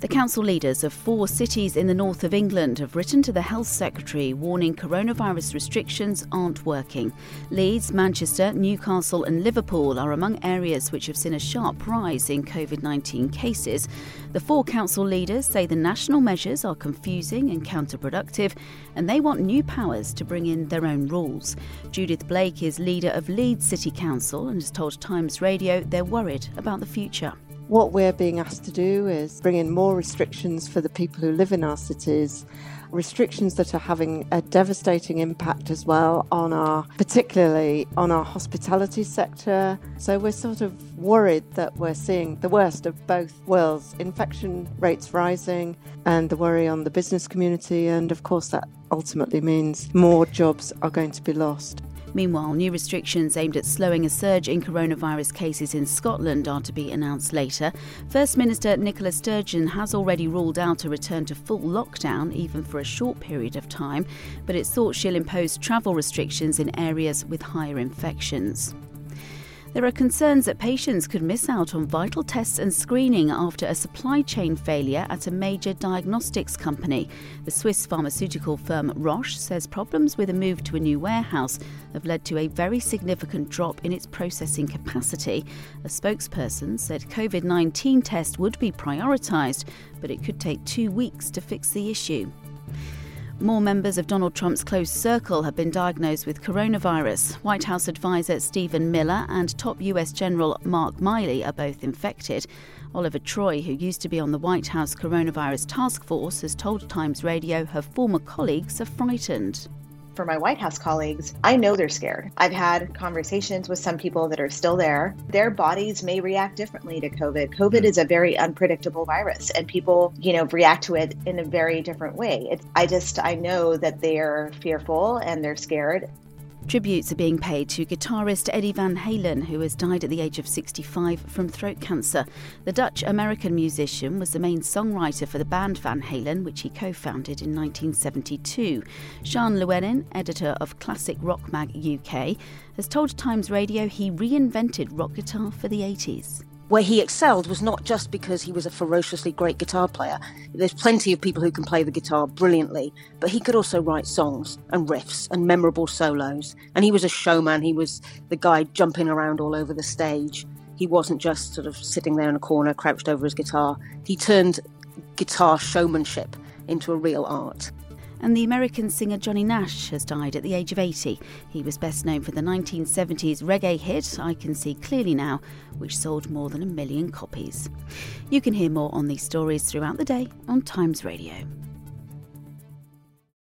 The council leaders of four cities in the north of England have written to the Health Secretary warning coronavirus restrictions aren't working. Leeds, Manchester, Newcastle, and Liverpool are among areas which have seen a sharp rise in COVID 19 cases. The four council leaders say the national measures are confusing and counterproductive, and they want new powers to bring in their own rules. Judith Blake is leader of Leeds City Council and has told Times Radio they're worried about the future. What we're being asked to do is bring in more restrictions for the people who live in our cities, restrictions that are having a devastating impact as well on our, particularly on our hospitality sector. So we're sort of worried that we're seeing the worst of both worlds infection rates rising and the worry on the business community. And of course, that ultimately means more jobs are going to be lost. Meanwhile, new restrictions aimed at slowing a surge in coronavirus cases in Scotland are to be announced later. First Minister Nicola Sturgeon has already ruled out a return to full lockdown, even for a short period of time, but it's thought she'll impose travel restrictions in areas with higher infections. There are concerns that patients could miss out on vital tests and screening after a supply chain failure at a major diagnostics company. The Swiss pharmaceutical firm Roche says problems with a move to a new warehouse have led to a very significant drop in its processing capacity. A spokesperson said COVID 19 tests would be prioritised, but it could take two weeks to fix the issue. More members of Donald Trump's close circle have been diagnosed with coronavirus. White House advisor Stephen Miller and top US General Mark Milley are both infected. Olivia Troye, who used to be on the White House coronavirus task force, has told Times Radio her former colleagues are frightened for my White House colleagues, I know they're scared. I've had conversations with some people that are still there. Their bodies may react differently to COVID. COVID is a very unpredictable virus and people, you know, react to it in a very different way. It, I just I know that they're fearful and they're scared. Tributes are being paid to guitarist Eddie Van Halen, who has died at the age of 65 from throat cancer. The Dutch American musician was the main songwriter for the band Van Halen, which he co founded in 1972. Siân Llewellyn, editor of Classic Rock Mag UK, has told Times Radio he reinvented rock guitar for the 80s where he excelled was not just because he was a ferociously great guitar player. There's plenty of people who can play the guitar brilliantly, but he could also write songs and riffs and memorable solos. And he was a showman. He was the guy jumping around all over the stage. He wasn't just sort of sitting there in a corner, crouched over his guitar. He turned guitar showmanship into a real art and the American singer Johnny Nash has died at the age of 80. He was best known for the 1970s reggae hit I Can See Clearly Now, which sold more than a million copies. You can hear more on these stories throughout the day on Times Radio.